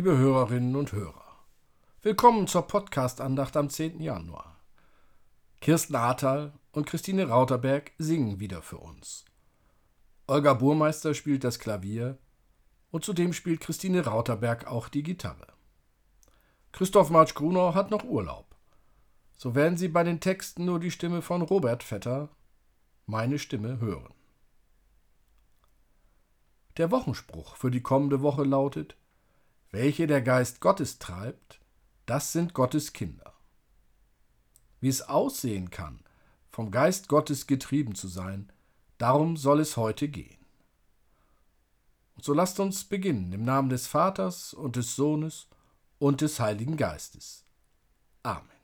Liebe Hörerinnen und Hörer, willkommen zur Podcast-Andacht am 10. Januar. Kirsten Ahrtal und Christine Rauterberg singen wieder für uns. Olga Burmeister spielt das Klavier und zudem spielt Christine Rauterberg auch die Gitarre. Christoph Marsch Grunau hat noch Urlaub. So werden Sie bei den Texten nur die Stimme von Robert Vetter, meine Stimme, hören. Der Wochenspruch für die kommende Woche lautet: Welche der Geist Gottes treibt, das sind Gottes Kinder. Wie es aussehen kann, vom Geist Gottes getrieben zu sein, darum soll es heute gehen. Und so lasst uns beginnen im Namen des Vaters und des Sohnes und des Heiligen Geistes. Amen.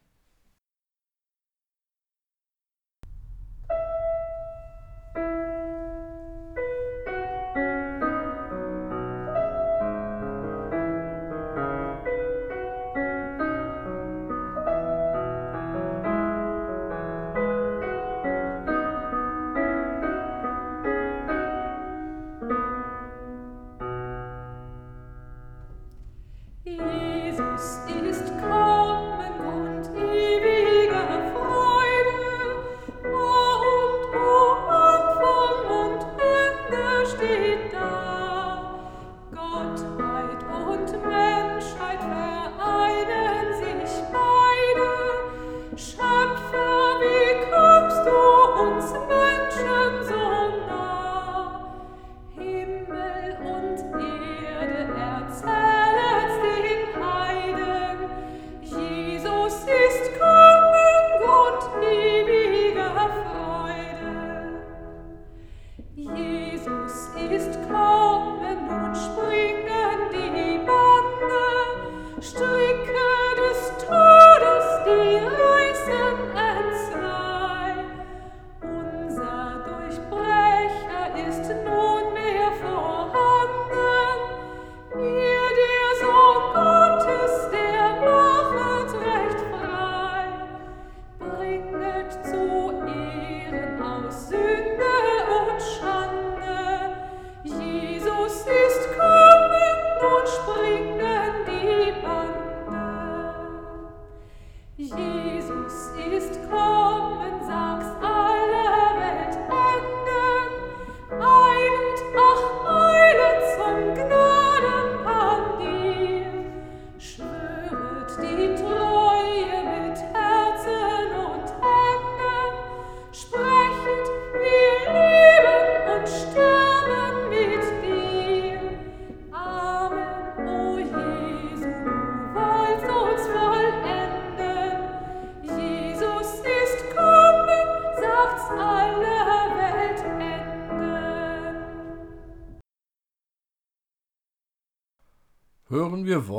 Hören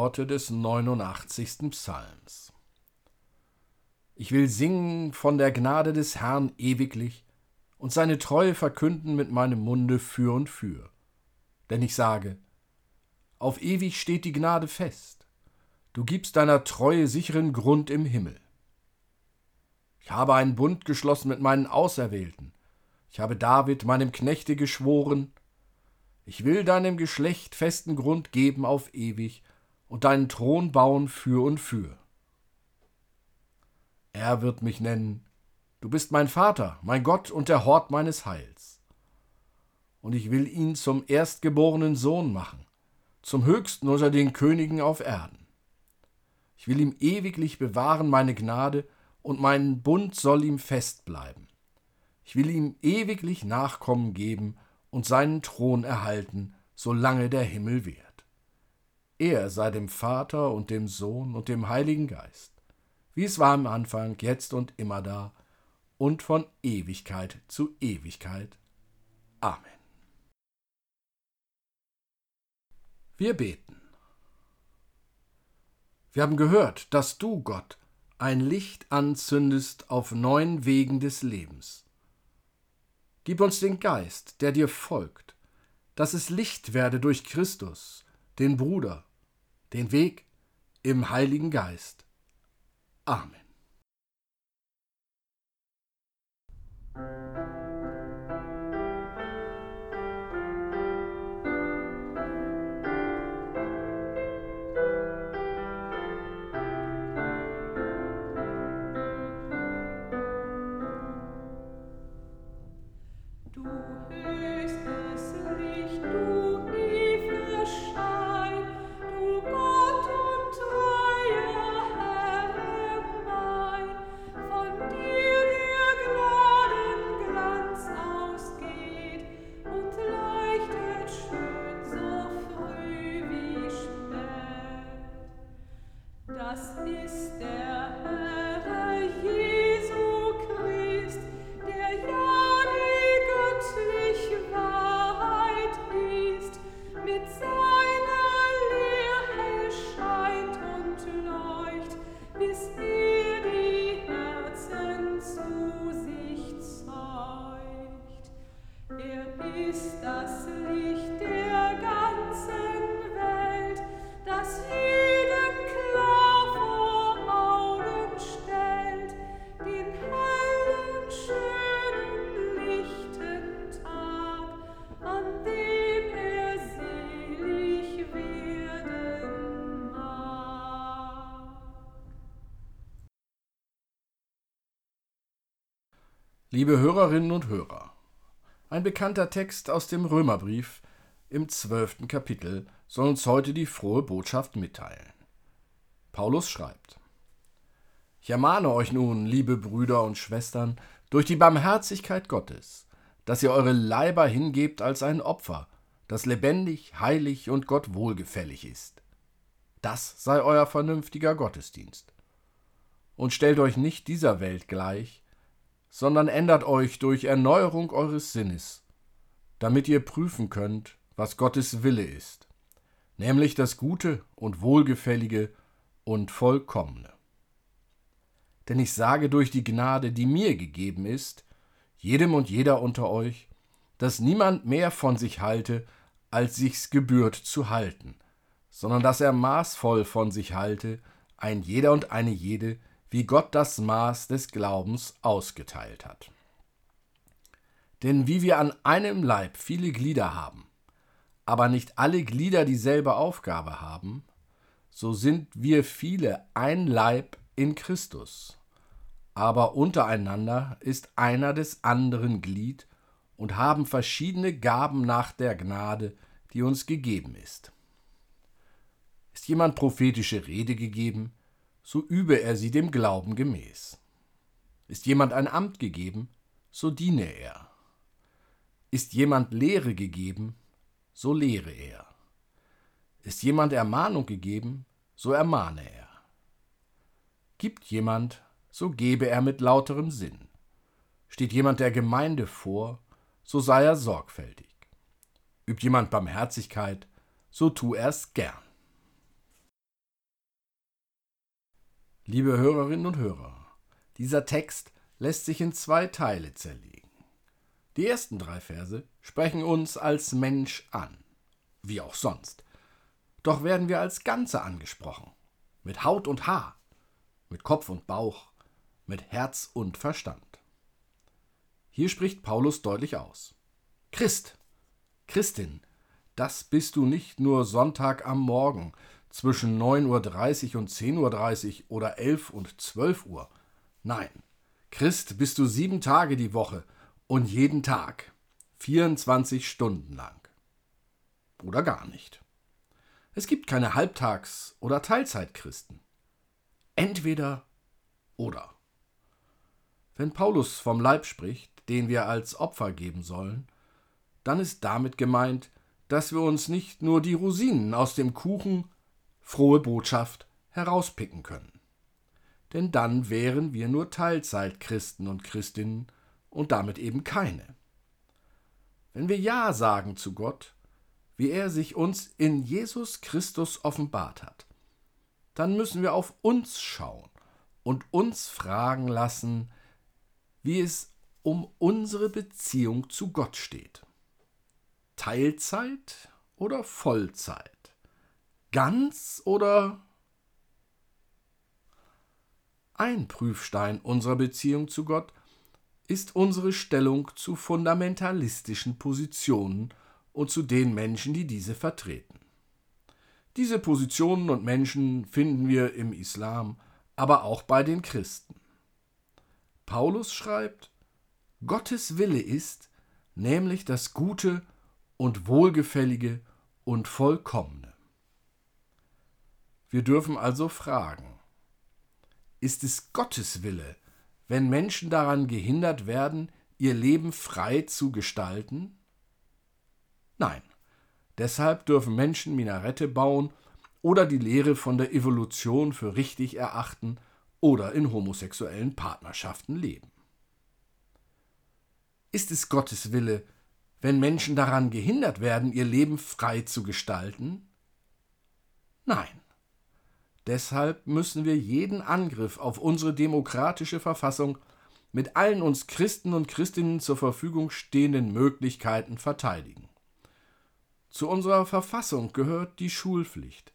Worte des 89. Psalms. Ich will singen von der Gnade des Herrn ewiglich und seine Treue verkünden mit meinem Munde für und für. Denn ich sage, auf ewig steht die Gnade fest, du gibst deiner Treue sicheren Grund im Himmel. Ich habe einen Bund geschlossen mit meinen Auserwählten, ich habe David, meinem Knechte, geschworen, ich will deinem Geschlecht festen Grund geben auf ewig und deinen Thron bauen für und für. Er wird mich nennen, du bist mein Vater, mein Gott und der Hort meines Heils. Und ich will ihn zum erstgeborenen Sohn machen, zum höchsten unter den Königen auf Erden. Ich will ihm ewiglich bewahren meine Gnade, und mein Bund soll ihm fest bleiben. Ich will ihm ewiglich Nachkommen geben, und seinen Thron erhalten, solange der Himmel währt. Er sei dem Vater und dem Sohn und dem Heiligen Geist, wie es war am Anfang, jetzt und immer da und von Ewigkeit zu Ewigkeit. Amen. Wir beten. Wir haben gehört, dass du, Gott, ein Licht anzündest auf neuen Wegen des Lebens. Gib uns den Geist, der dir folgt, dass es Licht werde durch Christus, den Bruder, den Weg im Heiligen Geist. Amen. Liebe Hörerinnen und Hörer, ein bekannter Text aus dem Römerbrief im zwölften Kapitel soll uns heute die frohe Botschaft mitteilen. Paulus schreibt: Ich ermahne euch nun, liebe Brüder und Schwestern, durch die Barmherzigkeit Gottes, dass ihr eure Leiber hingebt als ein Opfer, das lebendig, heilig und Gott wohlgefällig ist. Das sei euer vernünftiger Gottesdienst. Und stellt euch nicht dieser Welt gleich, sondern ändert euch durch Erneuerung eures Sinnes, damit ihr prüfen könnt, was Gottes Wille ist, nämlich das Gute und Wohlgefällige und Vollkommene. Denn ich sage durch die Gnade, die mir gegeben ist, jedem und jeder unter euch, dass niemand mehr von sich halte, als sich's gebührt zu halten, sondern dass er maßvoll von sich halte, ein jeder und eine jede, wie Gott das Maß des Glaubens ausgeteilt hat. Denn wie wir an einem Leib viele Glieder haben, aber nicht alle Glieder dieselbe Aufgabe haben, so sind wir viele ein Leib in Christus. Aber untereinander ist einer des anderen Glied und haben verschiedene Gaben nach der Gnade, die uns gegeben ist. Ist jemand prophetische Rede gegeben, so übe er sie dem Glauben gemäß. Ist jemand ein Amt gegeben, so diene er. Ist jemand Lehre gegeben, so lehre er. Ist jemand Ermahnung gegeben, so ermahne er. Gibt jemand, so gebe er mit lauterem Sinn. Steht jemand der Gemeinde vor, so sei er sorgfältig. Übt jemand Barmherzigkeit, so tu er's gern. Liebe Hörerinnen und Hörer, dieser Text lässt sich in zwei Teile zerlegen. Die ersten drei Verse sprechen uns als Mensch an, wie auch sonst. Doch werden wir als Ganze angesprochen, mit Haut und Haar, mit Kopf und Bauch, mit Herz und Verstand. Hier spricht Paulus deutlich aus. Christ, Christin, das bist du nicht nur Sonntag am Morgen, zwischen 9.30 Uhr und 10.30 Uhr oder 11 und 12 Uhr. Nein, Christ bist du sieben Tage die Woche und jeden Tag, 24 Stunden lang. Oder gar nicht. Es gibt keine Halbtags- oder Teilzeitchristen. Entweder oder. Wenn Paulus vom Leib spricht, den wir als Opfer geben sollen, dann ist damit gemeint, dass wir uns nicht nur die Rosinen aus dem Kuchen frohe Botschaft herauspicken können. Denn dann wären wir nur Teilzeitchristen und Christinnen und damit eben keine. Wenn wir Ja sagen zu Gott, wie er sich uns in Jesus Christus offenbart hat, dann müssen wir auf uns schauen und uns fragen lassen, wie es um unsere Beziehung zu Gott steht. Teilzeit oder Vollzeit? Ganz oder ein Prüfstein unserer Beziehung zu Gott ist unsere Stellung zu fundamentalistischen Positionen und zu den Menschen, die diese vertreten. Diese Positionen und Menschen finden wir im Islam, aber auch bei den Christen. Paulus schreibt, Gottes Wille ist nämlich das Gute und Wohlgefällige und Vollkommene. Wir dürfen also fragen, ist es Gottes Wille, wenn Menschen daran gehindert werden, ihr Leben frei zu gestalten? Nein. Deshalb dürfen Menschen Minarette bauen oder die Lehre von der Evolution für richtig erachten oder in homosexuellen Partnerschaften leben. Ist es Gottes Wille, wenn Menschen daran gehindert werden, ihr Leben frei zu gestalten? Nein. Deshalb müssen wir jeden Angriff auf unsere demokratische Verfassung mit allen uns Christen und Christinnen zur Verfügung stehenden Möglichkeiten verteidigen. Zu unserer Verfassung gehört die Schulpflicht.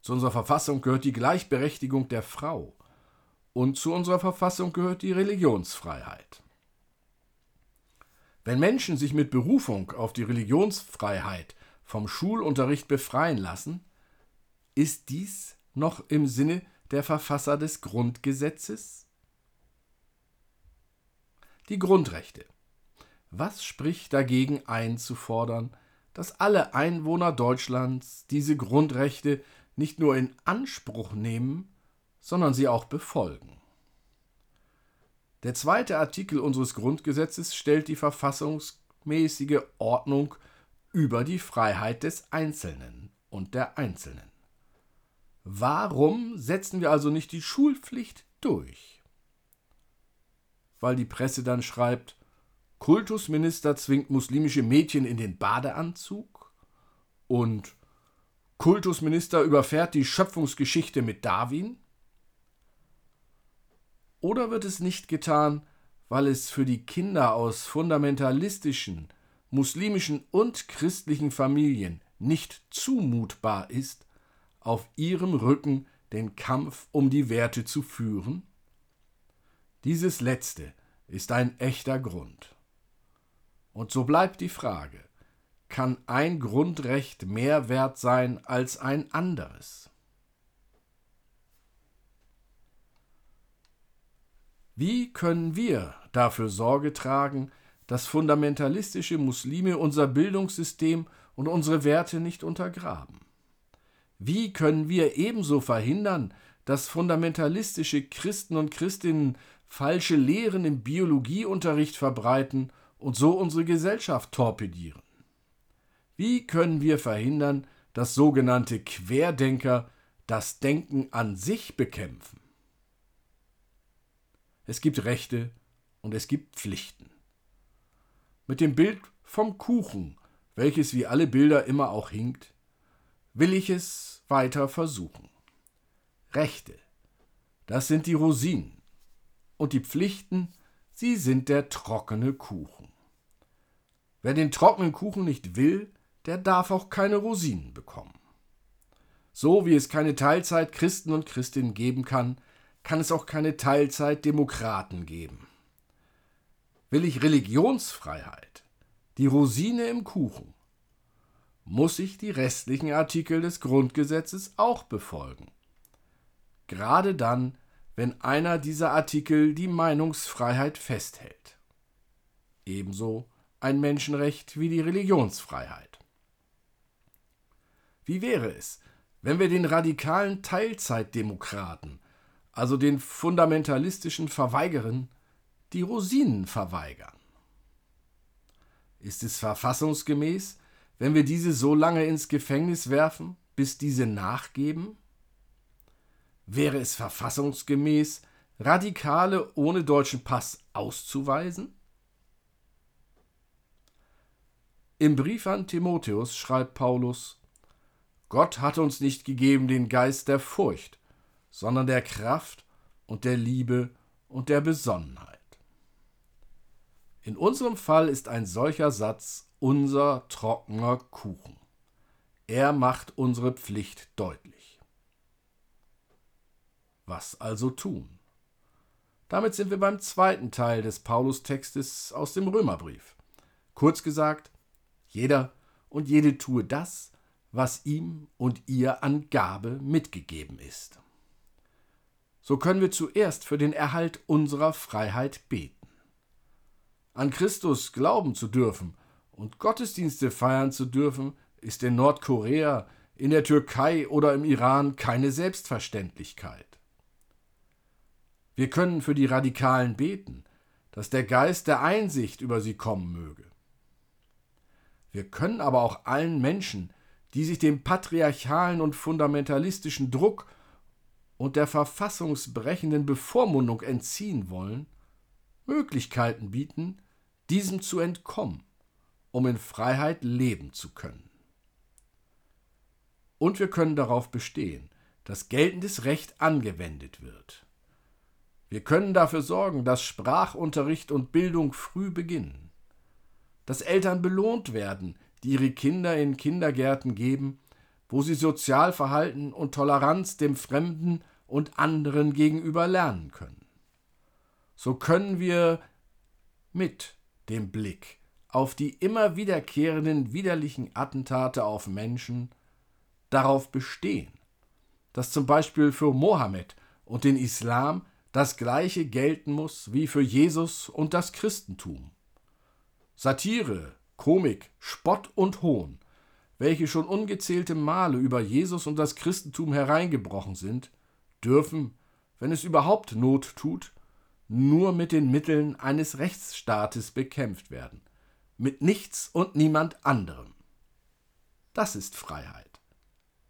Zu unserer Verfassung gehört die Gleichberechtigung der Frau. Und zu unserer Verfassung gehört die Religionsfreiheit. Wenn Menschen sich mit Berufung auf die Religionsfreiheit vom Schulunterricht befreien lassen, ist dies noch im Sinne der Verfasser des Grundgesetzes? die Grundrechte. Was spricht dagegen einzufordern, dass alle Einwohner Deutschlands diese Grundrechte nicht nur in Anspruch nehmen, sondern sie auch befolgen? Der zweite Artikel unseres Grundgesetzes stellt die verfassungsmäßige Ordnung über die Freiheit des Einzelnen und der Einzelnen. Warum setzen wir also nicht die Schulpflicht durch? Weil die Presse dann schreibt, Kultusminister zwingt muslimische Mädchen in den Badeanzug und Kultusminister überfährt die Schöpfungsgeschichte mit Darwin? Oder wird es nicht getan, weil es für die Kinder aus fundamentalistischen, muslimischen und christlichen Familien nicht zumutbar ist, auf ihrem Rücken den Kampf um die Werte zu führen? Dieses Letzte ist ein echter Grund. Und so bleibt die Frage, kann ein Grundrecht mehr wert sein als ein anderes? Wie können wir dafür Sorge tragen, dass fundamentalistische Muslime unser Bildungssystem und unsere Werte nicht untergraben? Wie können wir ebenso verhindern, dass fundamentalistische Christen und Christinnen falsche Lehren im Biologieunterricht verbreiten und so unsere Gesellschaft torpedieren? Wie können wir verhindern, dass sogenannte Querdenker das Denken an sich bekämpfen? Es gibt Rechte und es gibt Pflichten. Mit dem Bild vom Kuchen, welches wie alle Bilder immer auch hinkt, will ich es weiter versuchen. Rechte, das sind die Rosinen, und die Pflichten, sie sind der trockene Kuchen. Wer den trockenen Kuchen nicht will, der darf auch keine Rosinen bekommen. So wie es keine Teilzeit Christen und Christinnen geben kann, kann es auch keine Teilzeit Demokraten geben. Will ich Religionsfreiheit, die Rosine im Kuchen, muss ich die restlichen Artikel des Grundgesetzes auch befolgen. Gerade dann, wenn einer dieser Artikel die Meinungsfreiheit festhält. Ebenso ein Menschenrecht wie die Religionsfreiheit. Wie wäre es, wenn wir den radikalen Teilzeitdemokraten, also den fundamentalistischen Verweigerern, die Rosinen verweigern? Ist es verfassungsgemäß, wenn wir diese so lange ins Gefängnis werfen, bis diese nachgeben? Wäre es verfassungsgemäß, Radikale ohne deutschen Pass auszuweisen? Im Brief an Timotheus schreibt Paulus Gott hat uns nicht gegeben den Geist der Furcht, sondern der Kraft und der Liebe und der Besonnenheit. In unserem Fall ist ein solcher Satz unser trockener Kuchen. Er macht unsere Pflicht deutlich. Was also tun? Damit sind wir beim zweiten Teil des Paulus-Textes aus dem Römerbrief. Kurz gesagt, jeder und jede tue das, was ihm und ihr an Gabe mitgegeben ist. So können wir zuerst für den Erhalt unserer Freiheit beten. An Christus glauben zu dürfen und Gottesdienste feiern zu dürfen, ist in Nordkorea, in der Türkei oder im Iran keine Selbstverständlichkeit. Wir können für die Radikalen beten, dass der Geist der Einsicht über sie kommen möge. Wir können aber auch allen Menschen, die sich dem patriarchalen und fundamentalistischen Druck und der verfassungsbrechenden Bevormundung entziehen wollen, Möglichkeiten bieten, diesem zu entkommen um in Freiheit leben zu können. Und wir können darauf bestehen, dass geltendes Recht angewendet wird. Wir können dafür sorgen, dass Sprachunterricht und Bildung früh beginnen, dass Eltern belohnt werden, die ihre Kinder in Kindergärten geben, wo sie Sozialverhalten und Toleranz dem Fremden und anderen gegenüber lernen können. So können wir mit dem Blick auf die immer wiederkehrenden widerlichen Attentate auf Menschen darauf bestehen, dass zum Beispiel für Mohammed und den Islam das gleiche gelten muss wie für Jesus und das Christentum. Satire, Komik, Spott und Hohn, welche schon ungezählte Male über Jesus und das Christentum hereingebrochen sind, dürfen, wenn es überhaupt Not tut, nur mit den Mitteln eines Rechtsstaates bekämpft werden, mit nichts und niemand anderem. Das ist Freiheit,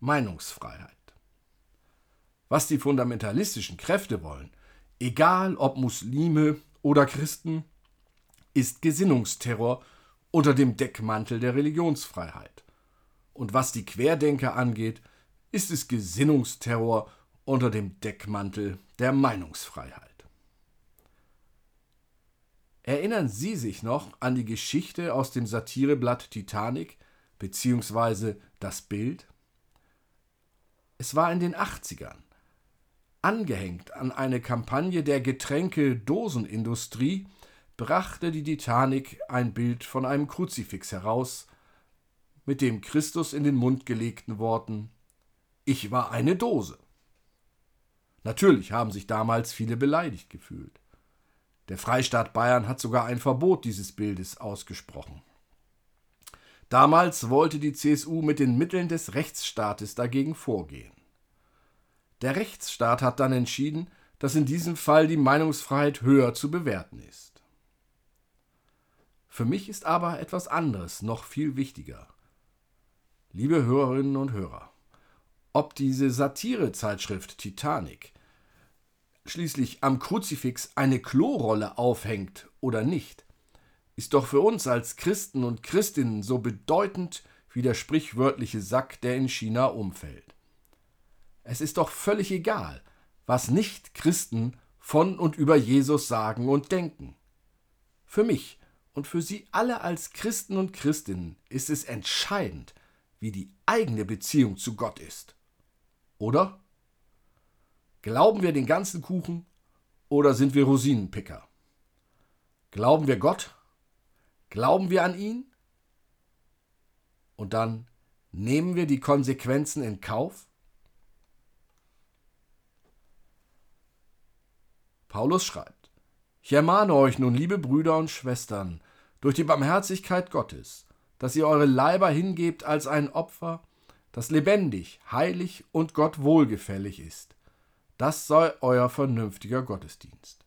Meinungsfreiheit. Was die fundamentalistischen Kräfte wollen, egal ob Muslime oder Christen, ist Gesinnungsterror unter dem Deckmantel der Religionsfreiheit. Und was die Querdenker angeht, ist es Gesinnungsterror unter dem Deckmantel der Meinungsfreiheit. Erinnern Sie sich noch an die Geschichte aus dem Satireblatt Titanic bzw. das Bild? Es war in den 80ern. Angehängt an eine Kampagne der Getränke-Dosenindustrie brachte die Titanic ein Bild von einem Kruzifix heraus, mit dem Christus in den Mund gelegten Worten Ich war eine Dose. Natürlich haben sich damals viele beleidigt gefühlt. Der Freistaat Bayern hat sogar ein Verbot dieses Bildes ausgesprochen. Damals wollte die CSU mit den Mitteln des Rechtsstaates dagegen vorgehen. Der Rechtsstaat hat dann entschieden, dass in diesem Fall die Meinungsfreiheit höher zu bewerten ist. Für mich ist aber etwas anderes noch viel wichtiger. Liebe Hörerinnen und Hörer, ob diese Satirezeitschrift Titanic schließlich am Kruzifix eine Klorolle aufhängt oder nicht, ist doch für uns als Christen und Christinnen so bedeutend wie der sprichwörtliche Sack, der in China umfällt. Es ist doch völlig egal, was Nicht-Christen von und über Jesus sagen und denken. Für mich und für Sie alle als Christen und Christinnen ist es entscheidend, wie die eigene Beziehung zu Gott ist. Oder? Glauben wir den ganzen Kuchen oder sind wir Rosinenpicker? Glauben wir Gott? Glauben wir an ihn? Und dann nehmen wir die Konsequenzen in Kauf? Paulus schreibt, ich ermahne euch nun, liebe Brüder und Schwestern, durch die Barmherzigkeit Gottes, dass ihr eure Leiber hingebt als ein Opfer, das lebendig, heilig und Gott wohlgefällig ist. Das sei euer vernünftiger Gottesdienst.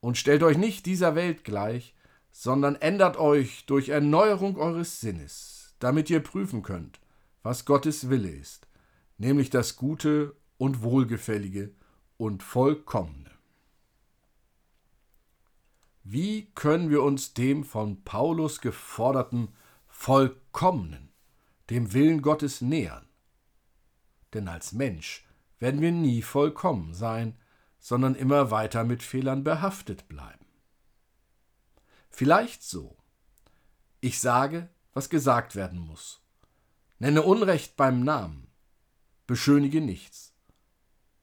Und stellt euch nicht dieser Welt gleich, sondern ändert euch durch Erneuerung eures Sinnes, damit ihr prüfen könnt, was Gottes Wille ist, nämlich das Gute und Wohlgefällige und Vollkommene. Wie können wir uns dem von Paulus geforderten Vollkommenen, dem Willen Gottes nähern? Denn als Mensch werden wir nie vollkommen sein, sondern immer weiter mit Fehlern behaftet bleiben. Vielleicht so. Ich sage, was gesagt werden muss. Nenne Unrecht beim Namen. Beschönige nichts.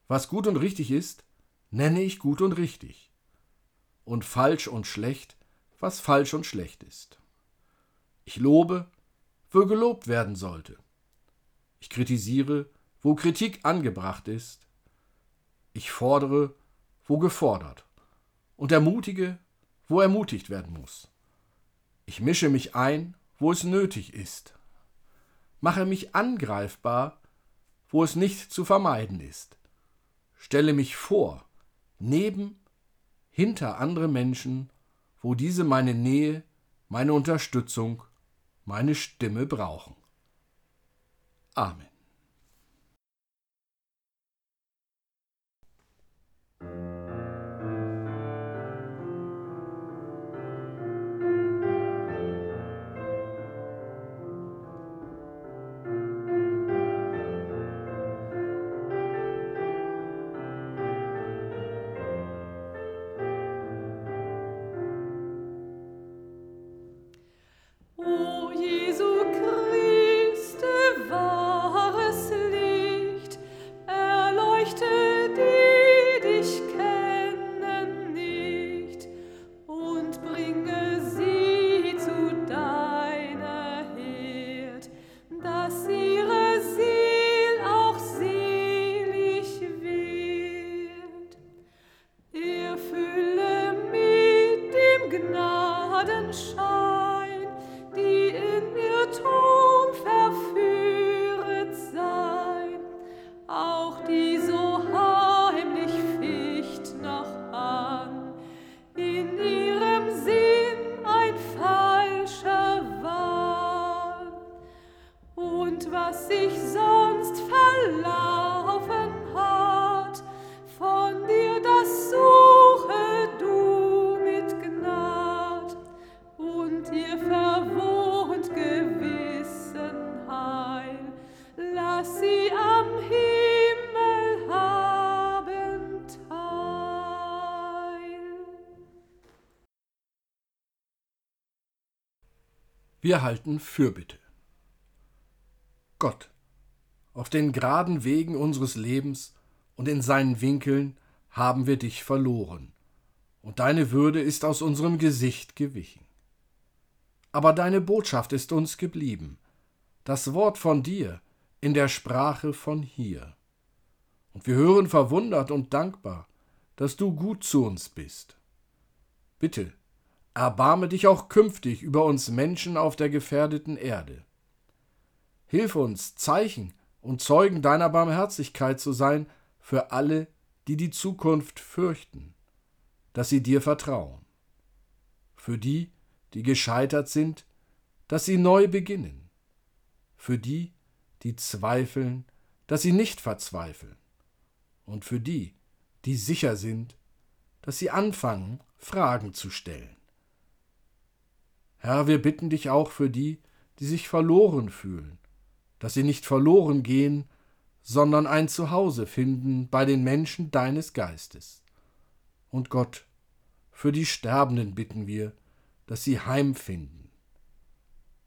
Was gut und richtig ist, nenne ich gut und richtig und falsch und schlecht, was falsch und schlecht ist. Ich lobe, wo gelobt werden sollte. Ich kritisiere, wo Kritik angebracht ist. Ich fordere, wo gefordert. Und ermutige, wo ermutigt werden muss. Ich mische mich ein, wo es nötig ist. Mache mich angreifbar, wo es nicht zu vermeiden ist. Stelle mich vor, neben hinter andere Menschen, wo diese meine Nähe, meine Unterstützung, meine Stimme brauchen. Amen. Wir halten Fürbitte. Gott, auf den geraden Wegen unseres Lebens und in seinen Winkeln haben wir dich verloren, und deine Würde ist aus unserem Gesicht gewichen. Aber deine Botschaft ist uns geblieben, das Wort von dir in der Sprache von hier. Und wir hören verwundert und dankbar, dass du gut zu uns bist. Bitte, erbarme dich auch künftig über uns Menschen auf der gefährdeten Erde. Hilf uns, Zeichen und Zeugen deiner Barmherzigkeit zu sein für alle, die die Zukunft fürchten, dass sie dir vertrauen. Für die, die gescheitert sind, dass sie neu beginnen. Für die, die zweifeln, dass sie nicht verzweifeln. Und für die, die sicher sind, dass sie anfangen, Fragen zu stellen. Herr, wir bitten dich auch für die, die sich verloren fühlen, dass sie nicht verloren gehen, sondern ein Zuhause finden bei den Menschen deines Geistes. Und Gott, für die Sterbenden bitten wir, dass sie heimfinden.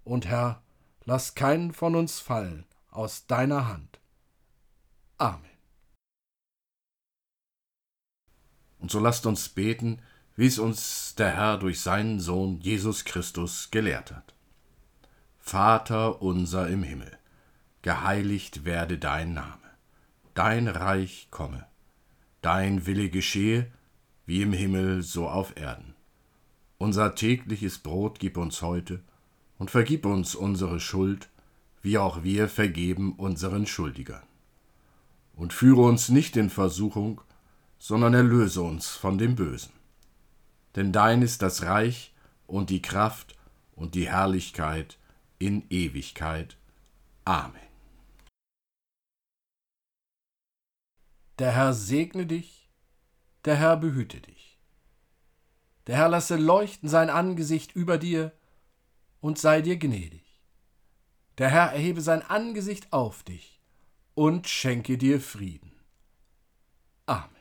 Und Herr, lass keinen von uns fallen aus deiner Hand. Amen. Und so lasst uns beten, wie es uns der Herr durch seinen Sohn Jesus Christus gelehrt hat. Vater unser im Himmel, geheiligt werde dein Name, dein Reich komme, dein Wille geschehe, wie im Himmel so auf Erden. Unser tägliches Brot gib uns heute und vergib uns unsere Schuld, wie auch wir vergeben unseren Schuldigern. Und führe uns nicht in Versuchung, sondern erlöse uns von dem Bösen. Denn dein ist das Reich und die Kraft und die Herrlichkeit in Ewigkeit. Amen. Der Herr segne dich, der Herr behüte dich. Der Herr lasse leuchten sein Angesicht über dir und sei dir gnädig. Der Herr erhebe sein Angesicht auf dich und schenke dir Frieden. Amen.